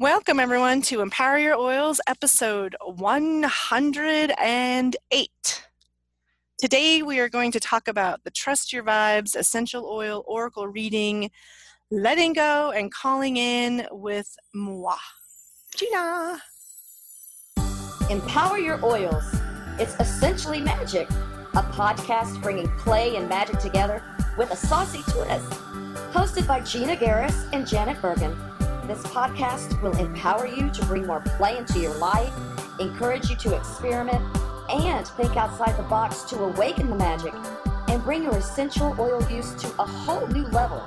Welcome, everyone, to Empower Your Oils, episode 108. Today, we are going to talk about the Trust Your Vibes Essential Oil Oracle reading, letting go and calling in with moi. Gina. Empower Your Oils. It's essentially magic, a podcast bringing play and magic together with a saucy twist. Hosted by Gina Garris and Janet Bergen. This podcast will empower you to bring more play into your life, encourage you to experiment, and think outside the box to awaken the magic and bring your essential oil use to a whole new level.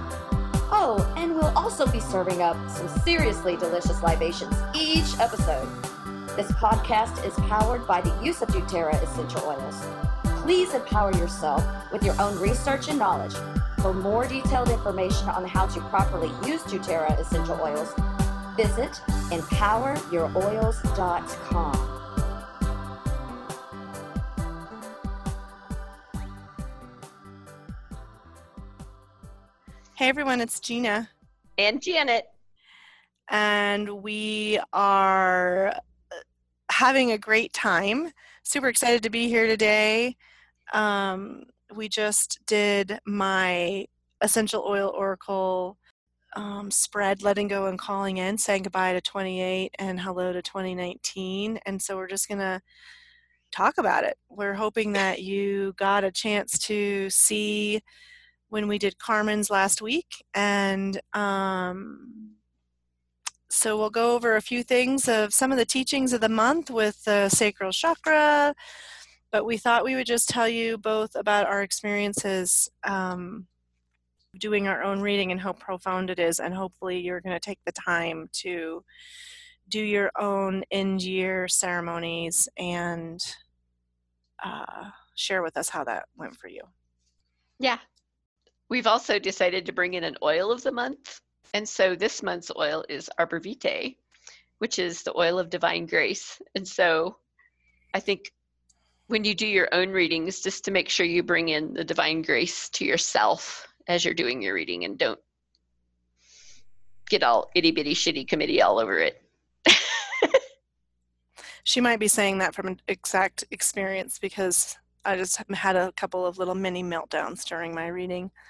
Oh, and we'll also be serving up some seriously delicious libations each episode. This podcast is powered by the use of doTERRA essential oils. Please empower yourself with your own research and knowledge for more detailed information on how to properly use doTERRA essential oils, visit empoweryouroils.com. Hey, everyone, it's Gina. And Janet. And we are uh, having a great time. Super excited to be here today. Um, we just did my essential oil oracle um, spread, letting go and calling in, saying goodbye to 28 and hello to 2019. And so we're just going to talk about it. We're hoping that you got a chance to see when we did Carmen's last week. And um, so we'll go over a few things of some of the teachings of the month with the sacral chakra, but we thought we would just tell you both about our experiences um, doing our own reading and how profound it is, and hopefully you're going to take the time to do your own end year ceremonies and uh, share with us how that went for you. Yeah. We've also decided to bring in an oil of the month. And so this month's oil is Arbor Vitae, which is the oil of divine grace. And so I think when you do your own readings, just to make sure you bring in the divine grace to yourself as you're doing your reading and don't get all itty bitty shitty committee all over it. she might be saying that from an exact experience because I just had a couple of little mini meltdowns during my reading.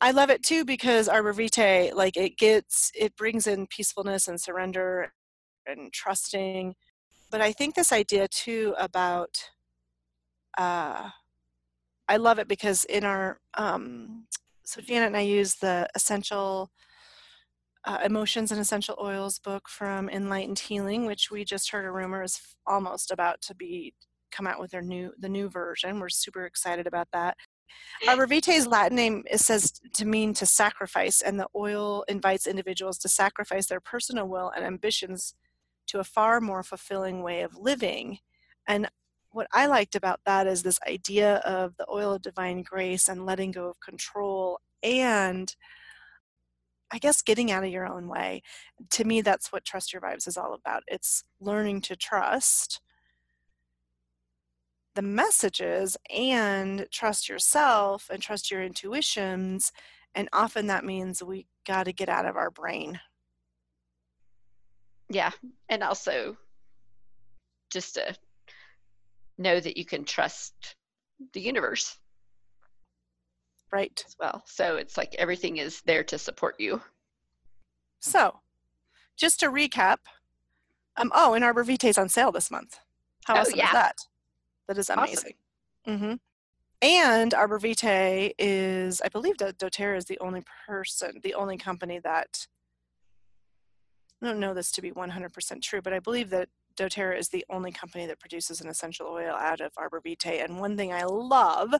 I love it too because Arbor Vitae, like it gets, it brings in peacefulness and surrender and trusting but I think this idea too about uh, I love it because in our um, so Janet and I use the essential uh, emotions and essential oils book from Enlightened Healing, which we just heard a rumor is almost about to be come out with their new the new version. We're super excited about that. Arbor Vitae's Latin name is says to mean to sacrifice, and the oil invites individuals to sacrifice their personal will and ambitions to a far more fulfilling way of living. And what I liked about that is this idea of the oil of divine grace and letting go of control and I guess getting out of your own way. To me, that's what Trust Your Vibes is all about. It's learning to trust the messages and trust yourself and trust your intuitions. And often that means we got to get out of our brain yeah and also just to know that you can trust the universe right as well so it's like everything is there to support you so just to recap um oh and arbor vitae's on sale this month how oh, awesome yeah. is that that is amazing awesome. mm-hmm. and arbor vitae is i believe that doterra is the only person the only company that I don't know this to be 100% true, but I believe that doTERRA is the only company that produces an essential oil out of arbor vitae. And one thing I love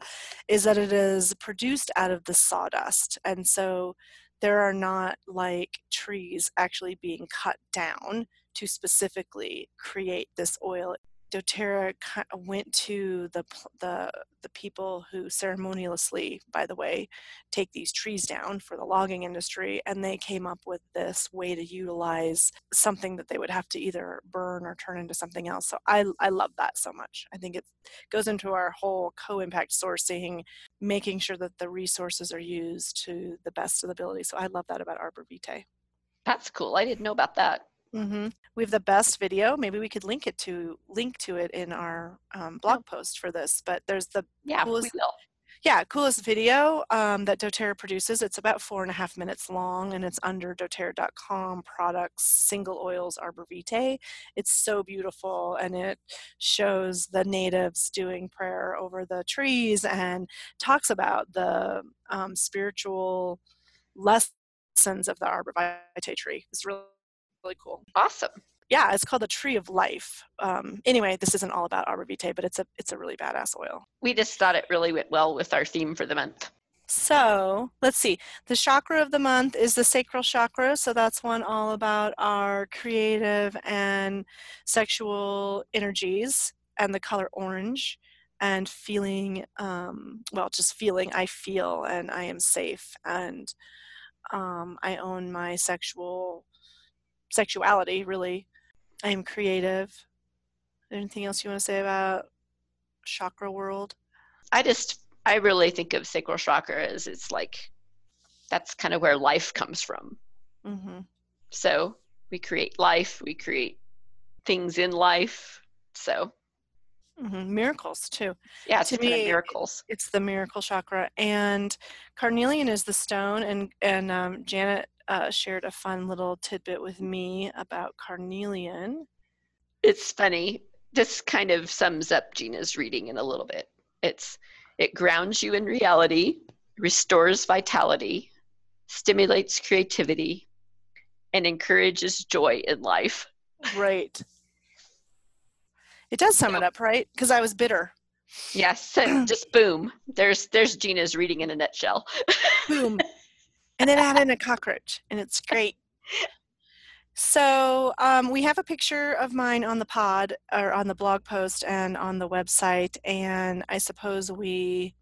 is that it is produced out of the sawdust. And so there are not like trees actually being cut down to specifically create this oil doTERRA went to the the the people who ceremoniously, by the way, take these trees down for the logging industry, and they came up with this way to utilize something that they would have to either burn or turn into something else. So I I love that so much. I think it goes into our whole co-impact sourcing, making sure that the resources are used to the best of the ability. So I love that about Arbor Vitae. That's cool. I didn't know about that. Mm-hmm. We have the best video. Maybe we could link it to link to it in our um, blog post for this. But there's the yeah, coolest, we will yeah, coolest video um, that doTERRA produces. It's about four and a half minutes long and it's under doterra.com products, single oils arbor vitae. It's so beautiful and it shows the natives doing prayer over the trees and talks about the um, spiritual lessons of the arbor vitae tree. It's really, really cool. Awesome yeah, it's called the Tree of Life. Um, anyway, this isn't all about arbor vitae, but it's a it's a really badass oil. We just thought it really went well with our theme for the month. So let's see. The chakra of the month is the sacral chakra. So that's one all about our creative and sexual energies and the color orange and feeling, um, well, just feeling I feel and I am safe and um, I own my sexual sexuality really I am creative. Anything else you want to say about chakra world? I just I really think of sacral chakra as it's like that's kind of where life comes from. Mm-hmm. So we create life, we create things in life. So mm-hmm. miracles too. Yeah, to me, miracles. It's the miracle chakra, and carnelian is the stone. And and um, Janet uh, shared a fun little tidbit with me about carnelian. It's funny. This kind of sums up Gina's reading in a little bit. It's it grounds you in reality, restores vitality, stimulates creativity, and encourages joy in life. Right. It does sum it up, right? Because I was bitter. Yes, And just boom. There's there's Gina's reading in a nutshell. boom and then add in a cockroach, and it's great. So um, we have a picture of mine on the pod or on the blog post and on the website, and I suppose we.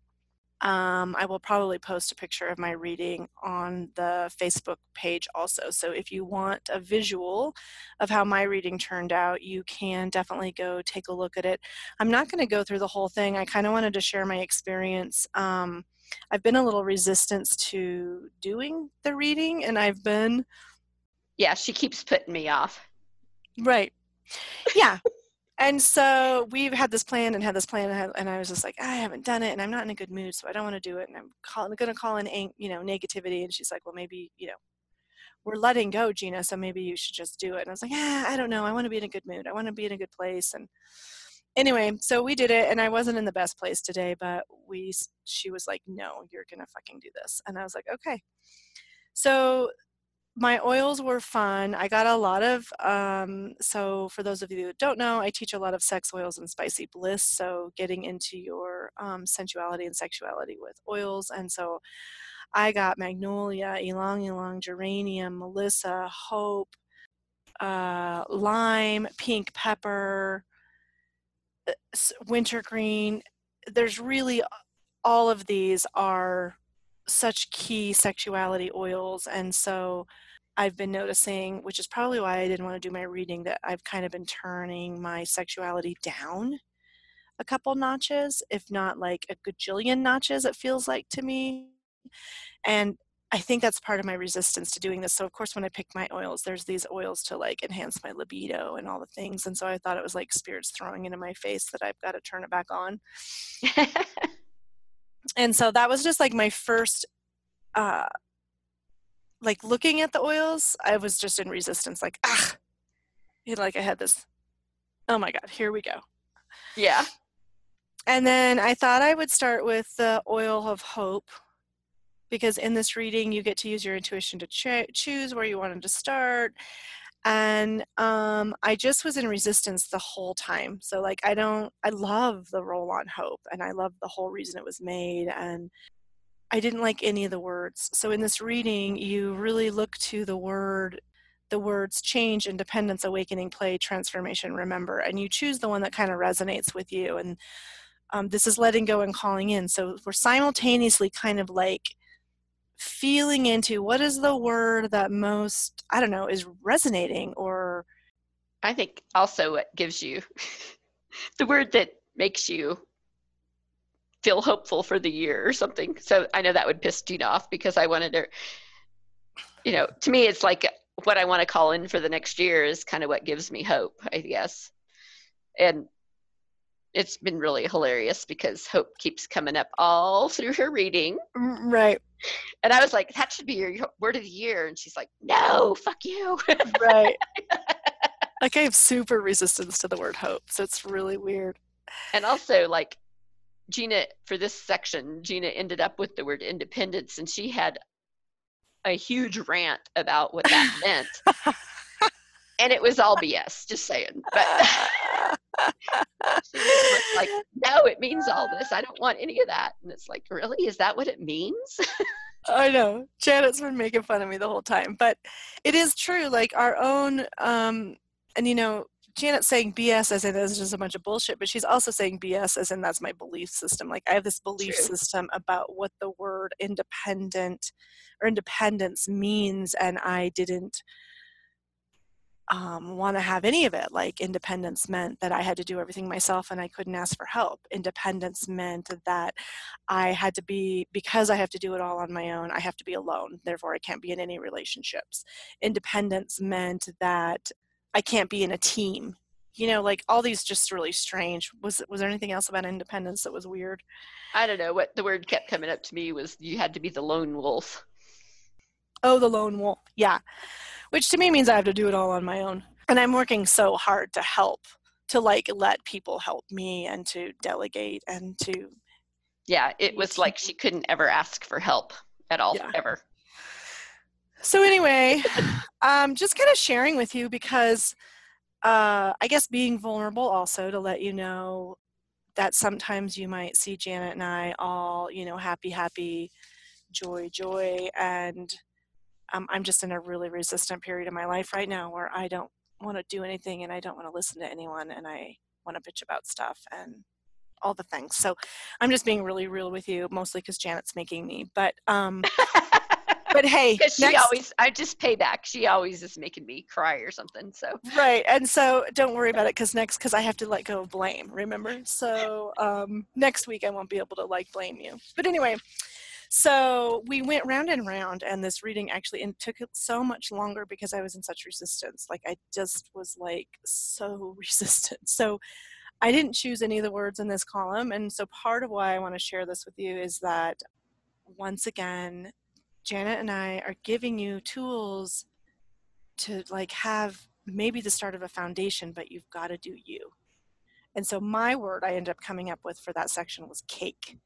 Um, I will probably post a picture of my reading on the Facebook page also. So if you want a visual of how my reading turned out, you can definitely go take a look at it. I'm not going to go through the whole thing. I kind of wanted to share my experience. Um, I've been a little resistant to doing the reading, and I've been. Yeah, she keeps putting me off. Right. Yeah. And so we've had this plan and had this plan, and I was just like, I haven't done it, and I'm not in a good mood, so I don't want to do it. And I'm calling, going to call in, you know, negativity. And she's like, well, maybe, you know, we're letting go, Gina, so maybe you should just do it. And I was like, ah, I don't know. I want to be in a good mood. I want to be in a good place. And anyway, so we did it, and I wasn't in the best place today, but we, she was like, no, you're gonna fucking do this, and I was like, okay. So my oils were fun. I got a lot of, um, so for those of you that don't know, I teach a lot of sex oils and spicy bliss. So getting into your um, sensuality and sexuality with oils. And so I got magnolia, ylang ylang, geranium, melissa, hope, uh, lime, pink pepper, wintergreen. There's really all of these are such key sexuality oils, and so I've been noticing, which is probably why I didn't want to do my reading, that I've kind of been turning my sexuality down a couple notches, if not like a gajillion notches, it feels like to me. And I think that's part of my resistance to doing this. So of course when I pick my oils, there's these oils to like enhance my libido and all the things. And so I thought it was like spirits throwing into my face that I've got to turn it back on. and so that was just like my first uh like looking at the oils, I was just in resistance, like, ah like I had this, oh my God, here we go. Yeah. And then I thought I would start with the oil of hope, because in this reading you get to use your intuition to ch- choose where you wanted to start and um, i just was in resistance the whole time so like i don't i love the roll on hope and i love the whole reason it was made and i didn't like any of the words. So in this reading you really look to the word the words change independence awakening play transformation remember and you choose the one that kind of resonates with you and um, this is letting go and calling in. So we're simultaneously kind of like feeling into what is the word that most i don't know is resonating or i think also it gives you the word that makes you feel hopeful for the year or something so i know that would piss Gina off because i wanted to you know to me it's like what I want to call in for the next year is kind of what gives me hope, I guess. And it's been really hilarious because Hope keeps coming up all through her reading. Mm, right. And I was like, that should be your word of the year. And she's like, no, fuck you. right. like I have super resistance to the word hope. So it's really weird. And also, like, Gina, for this section, Gina ended up with the word independence and she had a huge rant about what that meant. and it was all BS, just saying. But she was like, no, it means all this. I don't want any of that. And it's like, really? Is that what it means? I know. Janet's been making fun of me the whole time. But it is true. Like our own, um, and you know, Janet's saying BS as in this is just a bunch of bullshit, but she's also saying BS as in that's my belief system. Like I have this belief True. system about what the word independent or independence means, and I didn't um, want to have any of it. Like independence meant that I had to do everything myself and I couldn't ask for help. Independence meant that I had to be, because I have to do it all on my own, I have to be alone. Therefore, I can't be in any relationships. Independence meant that I can't be in a team. You know, like all these just really strange. Was was there anything else about independence that was weird? I don't know. What the word kept coming up to me was you had to be the lone wolf. Oh, the lone wolf. Yeah which to me means I have to do it all on my own. And I'm working so hard to help, to like let people help me and to delegate and to. Yeah, it was like she couldn't ever ask for help at all, yeah. ever. So, anyway, um, just kind of sharing with you because uh, I guess being vulnerable also to let you know that sometimes you might see Janet and I all, you know, happy, happy, joy, joy, and um, I'm just in a really resistant period of my life right now where I don't want to do anything and I don't want to listen to anyone and I want to bitch about stuff and all the things. So I'm just being really real with you, mostly because Janet's making me. But um, but hey, because she next, always I just pay back. She always is making me cry or something. So right, and so don't worry about it because next because I have to let go of blame. Remember, so um, next week I won't be able to like blame you. But anyway, so we went round and round, and this reading actually and took so much longer because I was in such resistance. Like I just was like so resistant. So I didn't choose any of the words in this column, and so part of why I want to share this with you is that once again, Janet and I are giving you tools to like have maybe the start of a foundation, but you've got to do you. And so my word I ended up coming up with for that section was cake.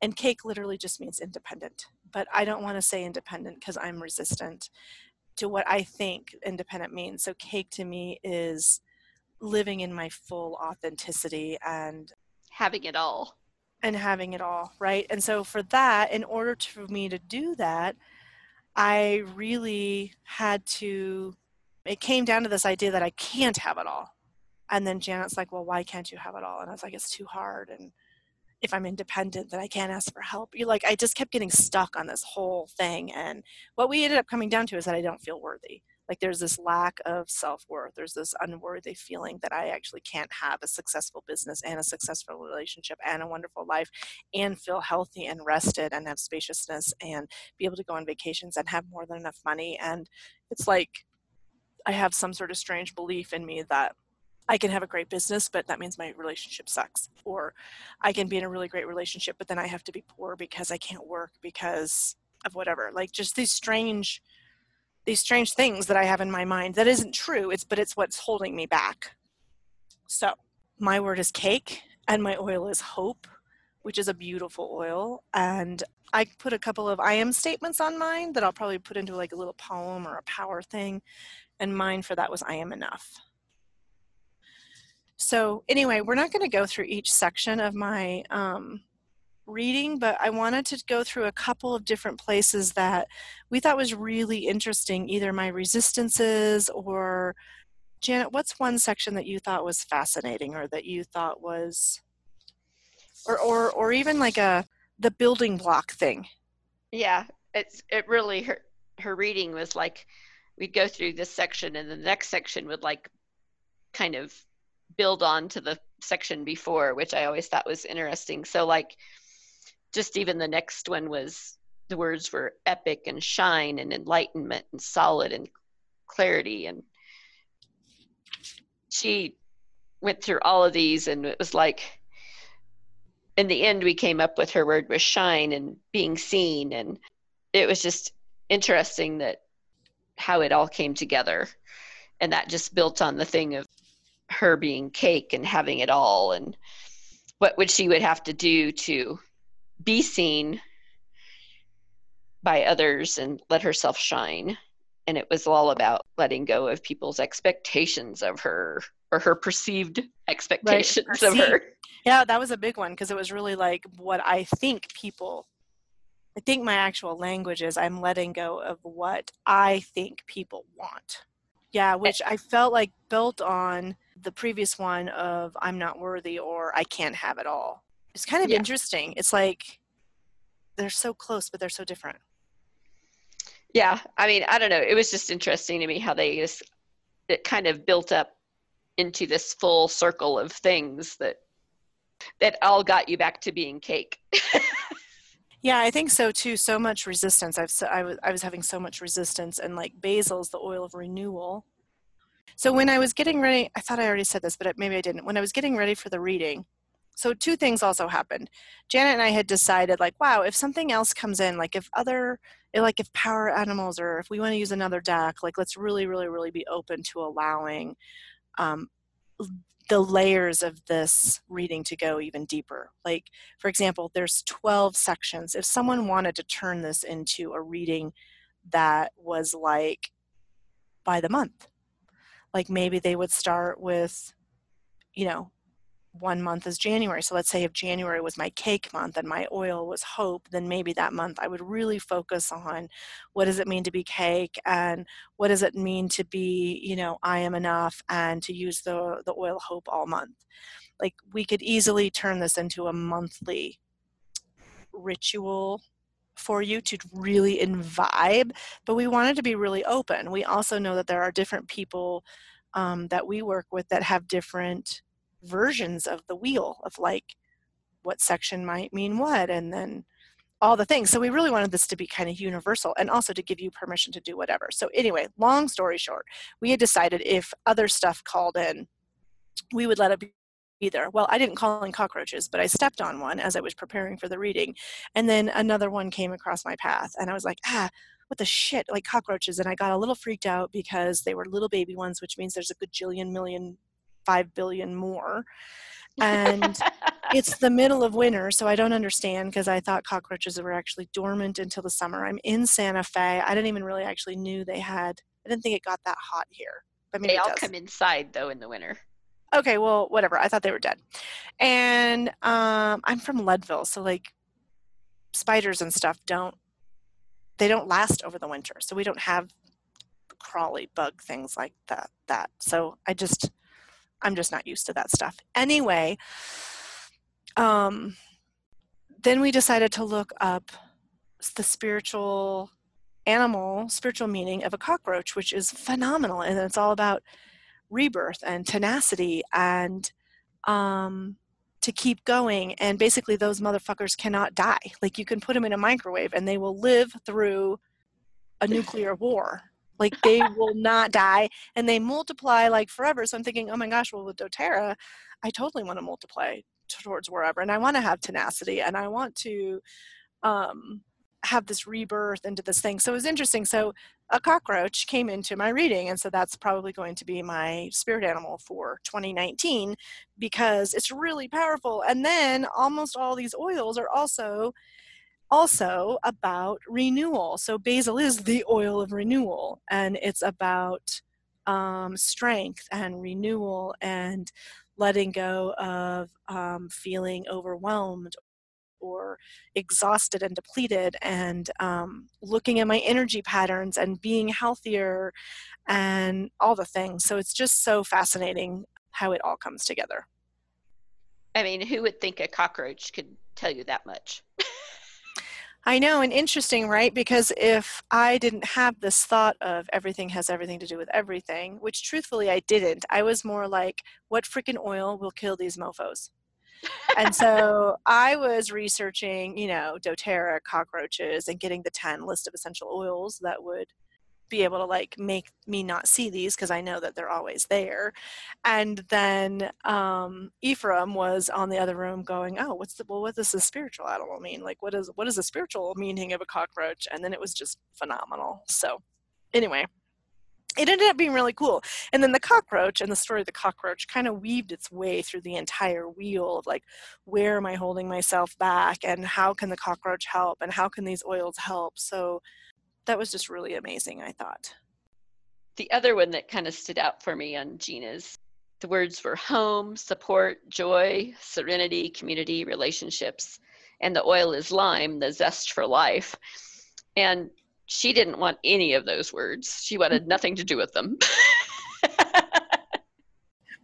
And cake literally just means independent. But I don't want to say independent because I'm resistant to what I think independent means. So cake to me is living in my full authenticity and having it all. And having it all, right? And so for that, in order for me to do that, I really had to, it came down to this idea that I can't have it all. And then Janet's like, well, why can't you have it all? And I was like, it's too hard. And if I'm independent, then I can't ask for help. You like I just kept getting stuck on this whole thing. And what we ended up coming down to is that I don't feel worthy. Like there's this lack of self-worth. There's this unworthy feeling that I actually can't have a successful business and a successful relationship and a wonderful life and feel healthy and rested and have spaciousness and be able to go on vacations and have more than enough money. And it's like I have some sort of strange belief in me that I can have a great business, but that means my relationship sucks. Or I can be in a really great relationship, but then I have to be poor because I can't work because of whatever. Like just these strange these strange things that I have in my mind that isn't true. It's but it's what's holding me back. So my word is cake and my oil is hope, which is a beautiful oil. And I put a couple of I am statements on mine that I'll probably put into like a little poem or a power thing. And mine for that was I am enough. So anyway, we're not going to go through each section of my um, reading, but I wanted to go through a couple of different places that we thought was really interesting, either my resistances or Janet, what's one section that you thought was fascinating or that you thought was or or or even like a the building block thing? Yeah, it's it really her her reading was like we'd go through this section and the next section would like kind of build on to the section before, which I always thought was interesting. So, like, just even the next one was the words were epic and shine and enlightenment and solid and clarity. And she went through all of these and it was like in the end we came up with her word was shine and being seen. And it was just interesting that how it all came together. And that just built on the thing of her being cake and having it all and what would she would have to do to be seen by others and let herself shine. And it was all about letting go of people's expectations of her or her perceived expectations right. of her. Yeah that was a big one because it was really like what i think people i think my actual language is i'm letting go of what i think people want. Yeah eh. which i felt like built on the previous one of i'm not worthy or i can't have it all it's kind of yeah. interesting. It's like they're so close but they're so different. Yeah i mean i don't know. It was just interesting to me how they just it kind of built up into this full circle of things that that all got you back to being cake. Yeah i think so too. So much resistance. I've so, I, was, I was having so much resistance and like basil's the oil of renewal. So when i was getting ready i thought i already said this but maybe i didn't. When i was getting ready for the reading so two things also happened. Janet and i had decided like wow if something else comes in like if other like if power animals or if we want to use another deck like let's really really really be open to allowing um, the layers of this reading to go even deeper. Like for example there's 12 sections. If someone wanted to turn this into a reading that was like by the month like maybe they would start with you know one month is January. So let's say if January was my cake month and my oil was hope, then maybe that month I would really focus on what does it mean to be cake and what does it mean to be, you know, I am enough and to use the the oil hope all month. Like we could easily turn this into a monthly ritual for you to really imbibe, but we wanted to be really open. We also know that there are different people um, that we work with that have different versions of the wheel of like what section might mean what and then all the things. So we really wanted this to be kind of universal and also to give you permission to do whatever. So anyway, long story short, we had decided if other stuff called in, we would let it be either. Well, I didn't call in cockroaches, but I stepped on one as I was preparing for the reading. And then another one came across my path and I was like, ah, what the shit, like cockroaches. And I got a little freaked out because they were little baby ones, which means there's a gajillion million 5 billion more. And it's the middle of winter, so I don't understand because I thought cockroaches were actually dormant until the summer. I'm in Santa Fe. I didn't even really actually knew they had, I didn't think it got that hot here. I mean, they all come inside though in the winter. Okay, well, whatever. I thought they were dead. And um, I'm from Leadville, so like spiders and stuff don't they don't last over the winter so we don't have crawly bug things like that that so i just I'm just not used to that stuff. Anyway, um, then we decided to look up the spiritual animal, spiritual meaning of a cockroach, which is phenomenal. And it's all about rebirth and tenacity and um, to keep going. And basically, those motherfuckers cannot die. Like, you can put them in a microwave and they will live through a nuclear war. Like they will not die and they multiply like forever. So I'm thinking, oh my gosh, well with doTERRA, I totally want to multiply towards wherever and I want to have tenacity and I want to um, have this rebirth into this thing. So it was interesting. So a cockroach came into my reading, and so that's probably going to be my spirit animal for 2019 because it's really powerful. And then almost all these oils are also also about renewal. So basil is the oil of renewal, and it's about um, strength and renewal and letting go of um, feeling overwhelmed or exhausted and depleted and um, looking at my energy patterns and being healthier and all the things. So it's just so fascinating how it all comes together. I mean, who would think a cockroach could tell you that much? I know, and interesting, right? Because if I didn't have this thought of everything has everything to do with everything, which truthfully I didn't, I was more like, what freaking oil will kill these mofos? and so I was researching, you know, doTERRA, cockroaches, and getting the 10 list of essential oils that would be able to like make me not see these because I know that they're always there. And then um, Ephraim was on the other room going, "Oh, what's the well? What does the spiritual animal mean? Like, what is what is the spiritual meaning of a cockroach?" And then it was just phenomenal. So, anyway, it ended up being really cool. And then the cockroach and the story of the cockroach kind of weaved its way through the entire wheel of like, where am I holding myself back? And how can the cockroach help? And how can these oils help? So that was just really amazing, I thought. The other one that kind of stood out for me on Gina's, the words were home, support, joy, serenity, community, relationships. And the oil is lime, the zest for life. And she didn't want any of those words. She wanted nothing to do with them.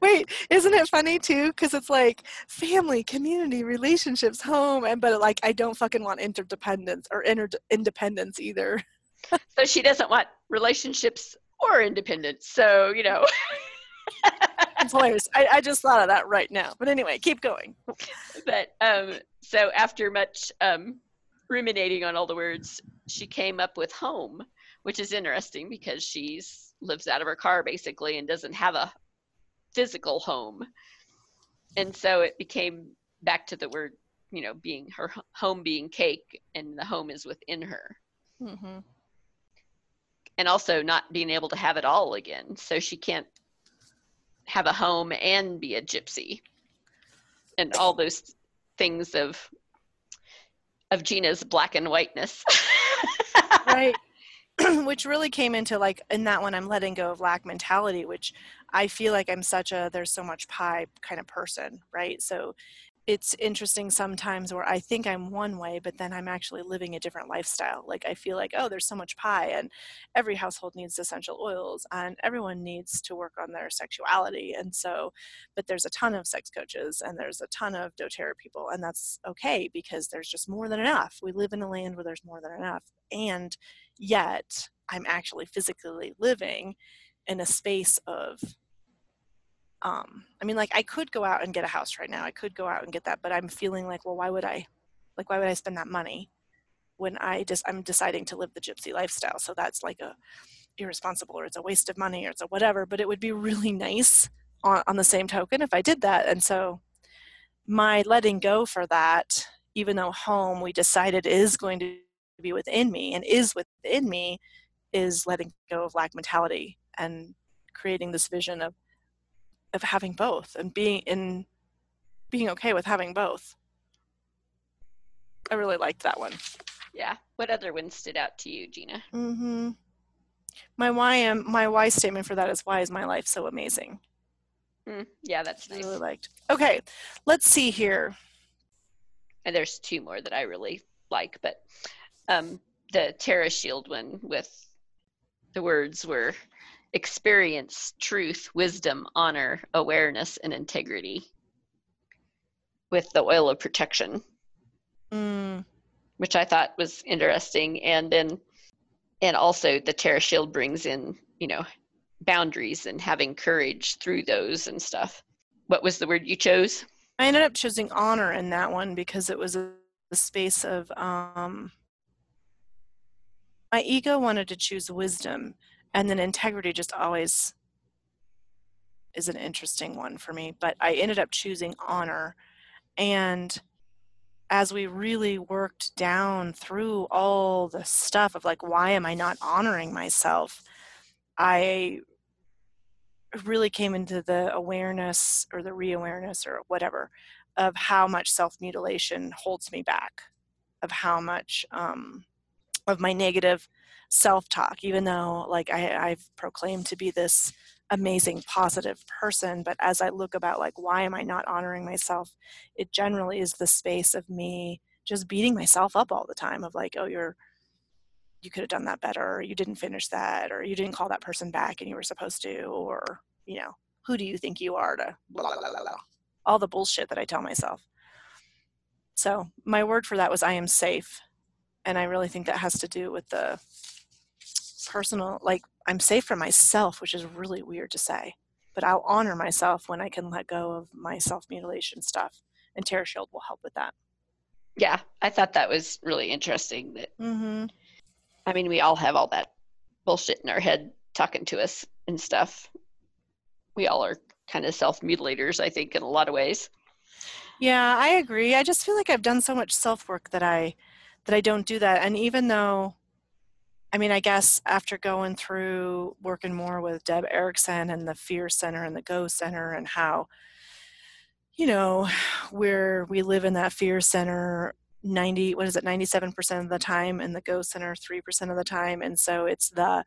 Wait, isn't it funny too? Because it's like family, community, relationships, home, and but like I don't fucking want interdependence or inter- independence either. so she doesn't want relationships or independence. So you know. it's hilarious. I, I just thought of that right now. But anyway, keep going. But um, so after much um, ruminating on all the words, she came up with home, which is interesting because she's lives out of her car basically and doesn't have a physical home. And so it became back to the word, you know, being her home being cake and the home is within her. Mm-hmm. And also not being able to have it all again. So she can't have a home and be a gypsy and all those things of of Gina's black and whiteness. right. which really came into like in that one I'm letting go of lack mentality, which I feel like I'm such a there's so much pie kind of person, right? So it's interesting sometimes where I think I'm one way, but then I'm actually living a different lifestyle. Like I feel like, oh, there's so much pie, and every household needs essential oils, and everyone needs to work on their sexuality. And so, but there's a ton of sex coaches, and there's a ton of doTERRA people, and that's okay because there's just more than enough. We live in a land where there's more than enough, and yet I'm actually physically living in a space of um i mean like i could go out and get a house right now i could go out and get that but i'm feeling like well why would i like why would i spend that money when i just i'm deciding to live the gypsy lifestyle? So that's like a irresponsible or it's a waste of money or it's a whatever but it would be really nice on, on the same token if i did that. And so my letting go for that even though home we decided is going to be within me and is within me is letting go of lack mentality and creating this vision of of having both and being in being okay with having both. I really liked that one. Yeah. What other ones stood out to you, Gina? Mm-hmm. My why am my why statement for that is why is my life so amazing? Mm, yeah, that's nice. I really liked. Okay, let's see here. And there's two more that I really like, but um, the Terra Shield one with the words were experience, truth, wisdom, honor, awareness, and integrity with the oil of protection, mm. which I thought was interesting. And then, and also the Terra Shield brings in, you know, boundaries and having courage through those and stuff. What was the word you chose? I ended up choosing honor in that one because it was a, a space of um, my ego wanted to choose wisdom and then integrity just always is an interesting one for me but i ended up choosing honor. And as we really worked down through all the stuff of like why am i not honoring myself? I really came into the awareness or the re-awareness or whatever of how much self-mutilation holds me back of how much um, of my negative self-talk even though like I, i've proclaimed to be this amazing positive person but as i look about like why am i not honoring myself it generally is the space of me just beating myself up all the time of like oh you're you could have done that better or you didn't finish that or you didn't call that person back and you were supposed to or you know who do you think you are to blah, blah, blah, all the bullshit that i tell myself. So my word for that was i am safe and i really think that has to do with the personal like i'm safe for myself which is really weird to say but i'll honor myself when i can let go of my self mutilation stuff and terra shield will help with that yeah i thought that was really interesting that mm-hmm. i mean we all have all that bullshit in our head talking to us and stuff. We all are kind of self mutilators, I think, in a lot of ways. Yeah, I agree. I just feel like I've done so much self work that I that I don't do that. And even though I mean, I guess after going through working more with Deb Erickson and the Fear Center and the Go Center and how, you know, where we live in that Fear Center 90, what is it, 97% of the time and the Go Center 3% of the time. And so it's the,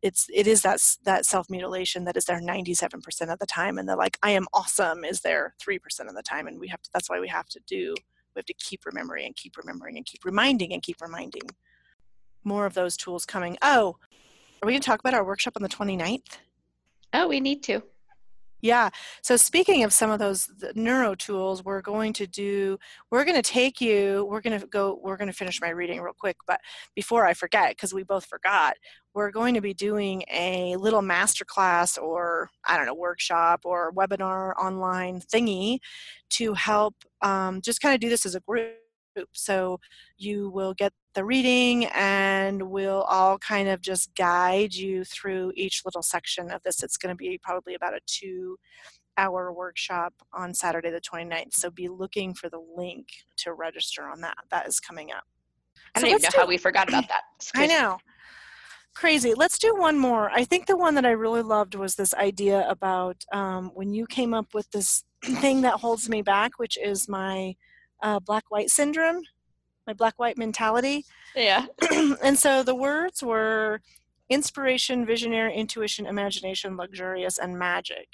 it's it is that that self mutilation that is there 97% of the time. And the like i am awesome is there 3% of the time. And we have to that's why we have to do we have to keep remembering and keep remembering and keep reminding and keep reminding more of those tools coming. Oh, are we going to talk about our workshop on the 29th? Oh, we need to. Yeah. So speaking of some of those neuro tools, we're going to do, we're going to take you, we're going to go, we're going to finish my reading real quick, but before I forget, because we both forgot, we're going to be doing a little masterclass or, I don't know, workshop or webinar online thingy to help um, just kind of do this as a group so you will get the reading and we'll all kind of just guide you through each little section of this. It's going to be probably about a two hour workshop on Saturday the 29th. So be looking for the link to register on that. That is coming up. I don't so even know do, how we forgot about that. I know. Crazy. Let's do one more. I think the one that I really loved was this idea about um, when you came up with this thing that holds me back, which is my uh, black white syndrome, my black white mentality. Yeah. and so the words were inspiration, visionary, intuition, imagination, luxurious, and magic.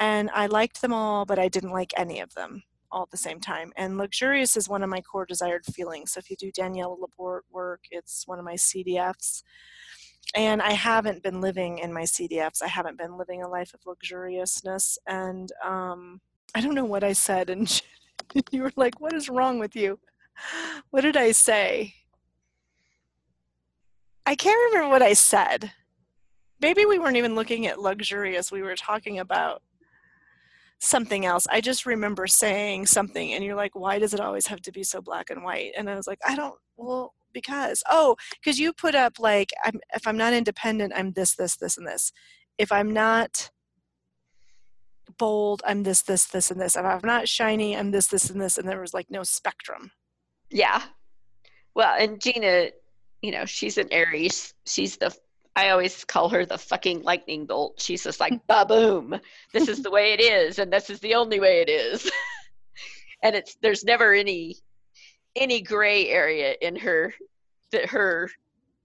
And I liked them all, but I didn't like any of them all at the same time. And luxurious is one of my core desired feelings. So if you do Danielle Laporte work, it's one of my CDFs. And I haven't been living in my CDFs. I haven't been living a life of luxuriousness. And um, I don't know what I said and you were like, What is wrong with you? What did I say? I can't remember what I said. Maybe we weren't even looking at luxurious. We were talking about something else. I just remember saying something, and you're like, Why does it always have to be so black and white? And I was like, I don't, well, because, oh, because you put up like, I'm, if I'm not independent, I'm this, this, this, and this. If I'm not bold, I'm this, this, this, and this. If I'm not shiny, I'm this, this, and this. And there was like no spectrum. Yeah. Well, and Gina, you know, she's an Aries. She's the, I always call her the fucking lightning bolt. She's just like, ba boom. This is the way it is, and this is the only way it is. and it's, there's never any, any gray area in her, that her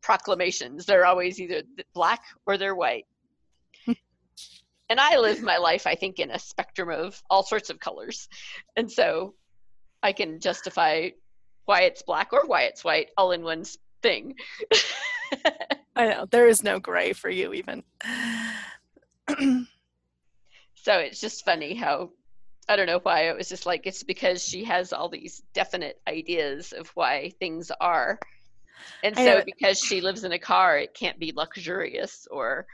proclamations. They're always either black or they're white and I live my life, I think, in a spectrum of all sorts of colors. And so I can justify why it's black or why it's white all in one thing. I know. There is no gray for you, even. so it's just funny how I don't know why it was just like it's because she has all these definite ideas of why things are. And so because she lives in a car, it can't be luxurious or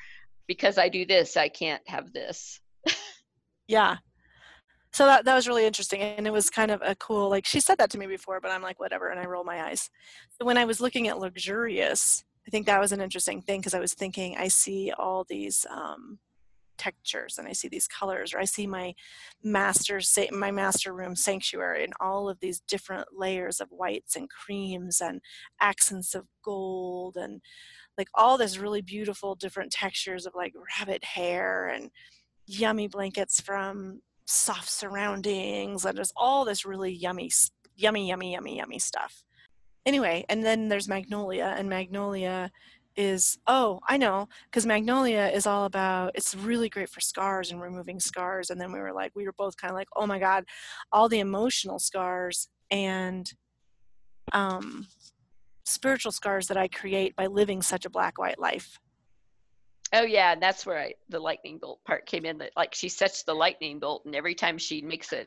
because I do this, I can't have this. yeah. So that, that was really interesting. And it was kind of a cool, like she said that to me before, but I'm like, whatever. And I roll my eyes. So when I was looking at luxurious, I think that was an interesting thing because I was thinking, I see all these um, textures and I see these colors, or I see my master my master room sanctuary and all of these different layers of whites and creams and accents of gold and like all this really beautiful different textures of like rabbit hair and yummy blankets from soft surroundings and just all this really yummy yummy yummy yummy yummy stuff. Anyway and then there's magnolia and magnolia is oh i know because magnolia is all about it's really great for scars and removing scars and then we were like we were both kind of like oh my god all the emotional scars and um spiritual scars that I create by living such a black white life. Oh yeah, and that's where I, the lightning bolt part came in. That like she sets the lightning bolt, and every time she makes a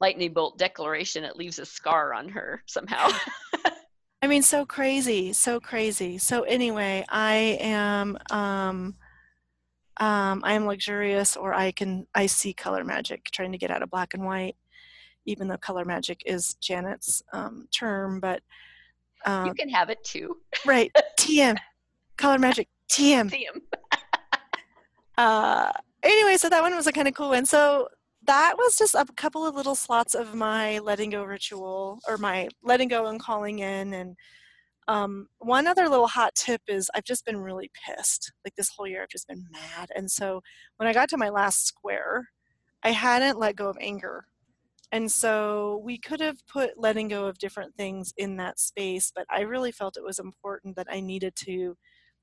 lightning bolt declaration, it leaves a scar on her somehow. I mean, so crazy, so crazy. So anyway, I am, um, um, I am luxurious, or I can, I see color magic, trying to get out of black and white, even though color magic is Janet's um, term, but um, you can have it too. right. TM, color magic. TM. TM. uh, anyway, so that one was a kind of cool one. So that was just a couple of little slots of my letting go ritual or my letting go and calling in and um, one other little hot tip is I've just been really pissed. Like this whole year, I've just been mad. And so when I got to my last square, I hadn't let go of anger. And so we could have put letting go of different things in that space, but I really felt it was important that I needed to.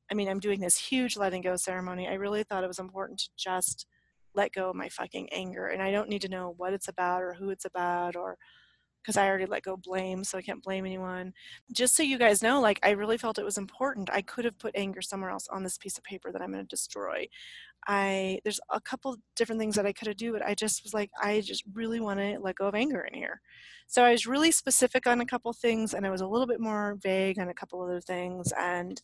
I mean, I'm doing this huge letting go ceremony. I really thought it was important to just let go of my fucking anger. And I don't need to know what it's about or who it's about or because I already let go blame, so I can't blame anyone. Just so you guys know, like I really felt it was important. I could have put anger somewhere else on this piece of paper that I'm going to destroy. I there's a couple different things that I could have do, but I just was like, I just really want to let go of anger in here. So I was really specific on a couple things, and I was a little bit more vague on a couple other things. And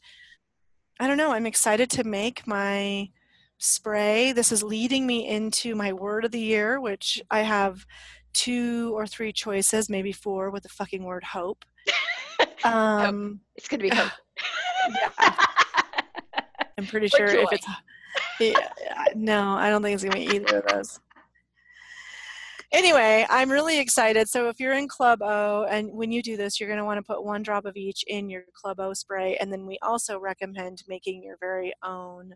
I don't know. I'm excited to make my spray. This is leading me into my word of the year, which I have two or three choices, maybe four, with the fucking word hope. Um, It's going to be hope. yeah. I'm pretty sure if it's. Yeah, no, I don't think it's going to be either of those. Anyway, I'm really excited. So if you're in Club O, and when you do this, you're going to want to put one drop of each in your Club O spray, and then we also recommend making your very own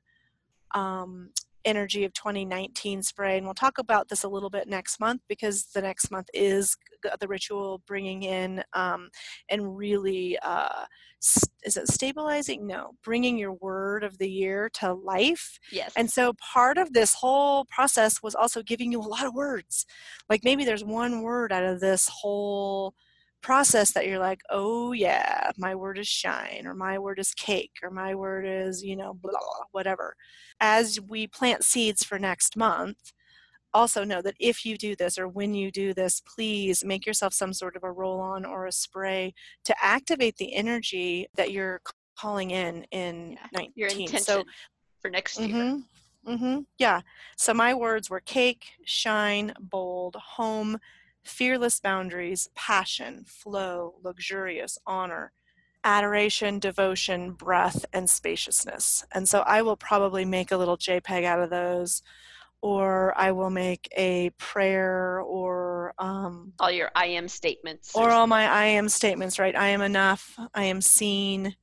um, energy of 2019 spray and we'll talk about this a little bit next month because the next month is the ritual bringing in um, and really uh, is it stabilizing? No bringing your word of the year to life. Yes. And so part of this whole process was also giving you a lot of words. Like maybe there's one word out of this whole process that you're like, oh yeah, my word is shine, or my word is cake, or my word is, you know, blah, blah, whatever. As we plant seeds for next month, also know that if you do this or when you do this, please make yourself some sort of a roll on or a spray to activate the energy that you're calling in in yeah, 19. Your intention so, for next year. Mm-hmm, mm-hmm, yeah. So my words were cake, shine, bold, home, fearless boundaries, passion, flow, luxurious, honor, adoration, devotion, breath, and spaciousness. And so I will probably make a little JPEG out of those, or I will make a prayer, or um, all your I am statements, or, or all my I am statements, right? I am enough, I am seen.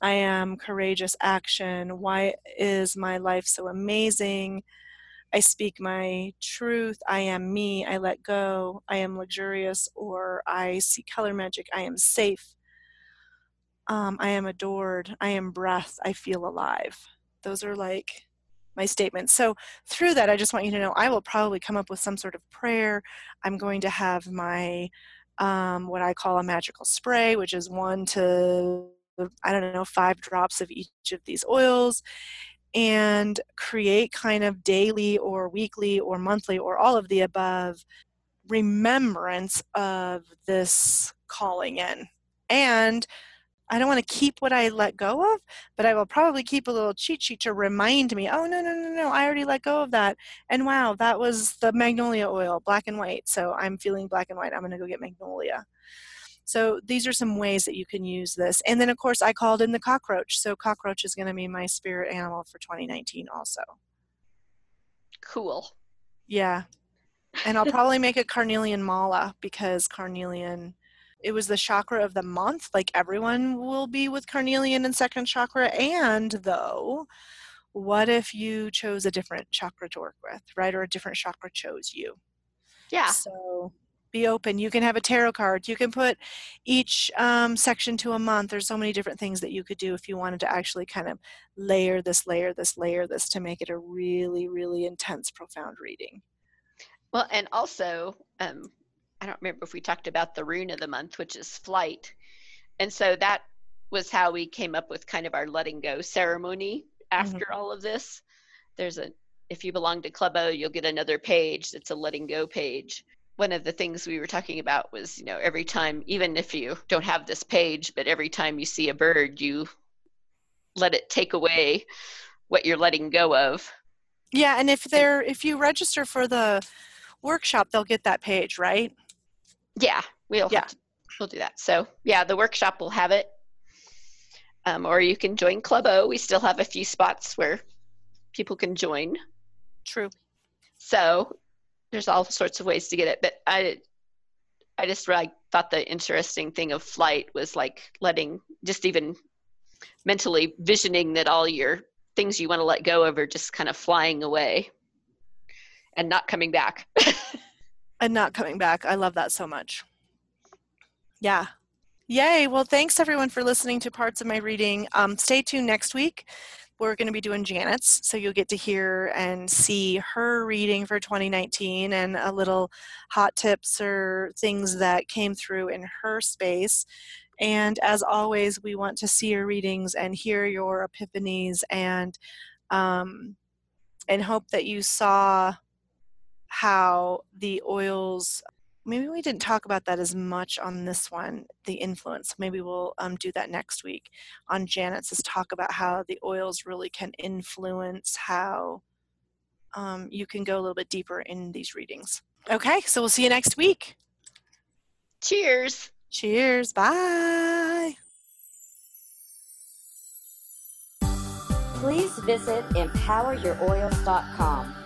I am courageous action. Why is my life so amazing? I speak my truth, I am me, I let go, I am luxurious, or I see color magic, I am safe, um, I am adored, I am breath, I feel alive. Those are like my statements. So through that, I just want you to know I will probably come up with some sort of prayer. I'm going to have my um, what I call a magical spray, which is one to I don't know five drops of each of these oils, and create kind of daily or weekly or monthly or all of the above remembrance of this calling in. And I don't want to keep what I let go of, but I will probably keep a little cheat sheet to remind me, oh, no, no, no, no, I already let go of that. And wow, that was the magnolia oil, black and white. So I'm feeling black and white. I'm going to go get magnolia. So these are some ways that you can use this. And then, of course, I called in the cockroach. So cockroach is going to be my spirit animal for 2019 also. Cool. Yeah. And I'll probably make a carnelian mala because carnelian it was the chakra of the month like everyone will be with carnelian and second chakra and though what if you chose a different chakra to work with right or a different chakra chose you yeah so be open. You can have a tarot card. You can put each um, section to a month. There's so many different things that you could do if you wanted to actually kind of layer this, layer this, layer this to make it a really, really intense, profound reading. Well, and also, um, I don't remember if we talked about the rune of the month, which is flight. And so that was how we came up with kind of our letting go ceremony after mm-hmm. all of this. There's a if you belong to Club O, you'll get another page that's a letting go page one of the things we were talking about was you know every time even if you don't have this page but every time you see a bird you let it take away what you're letting go of yeah and if they're if you register for the workshop they'll get that page right yeah we'll yeah to, we'll do that so yeah the workshop will have it Um, or you can join Club O. We still have a few spots where people can join. True. So there's all sorts of ways to get it. But I, I just really thought the interesting thing of flight was like letting just even mentally visioning that all your things you want to let go of are just kind of flying away and not coming back. and not coming back. I love that so much. Yeah. Yay. Well, thanks everyone for listening to parts of my reading. Um, stay tuned next week. We're going to be doing Janet's, so you'll get to hear and see her reading for 2019 and a little hot tips or things that came through in her space. And as always, we want to see your readings and hear your epiphanies and um, and hope that you saw how the oils maybe we didn't talk about that as much on this one the influence. Maybe we'll um, do that next week on janet's is talk about how the oils really can influence how um, you can go a little bit deeper in these readings. Okay so we'll see you next week. Cheers. Cheers. Bye. Please visit empoweryouroils.com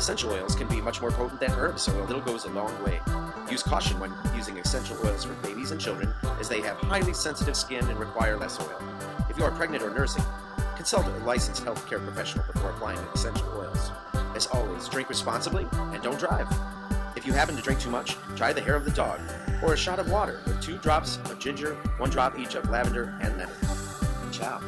Essential oils can be much more potent than herbs, so a little goes a long way. Use caution when using essential oils for babies and children, as they have highly sensitive skin and require less oil. If you are pregnant or nursing, consult a licensed healthcare professional before applying essential oils. As always, drink responsibly and don't drive. If you happen to drink too much, try the hair of the dog, or a shot of water with two drops of ginger, one drop each of lavender and lemon. Ciao.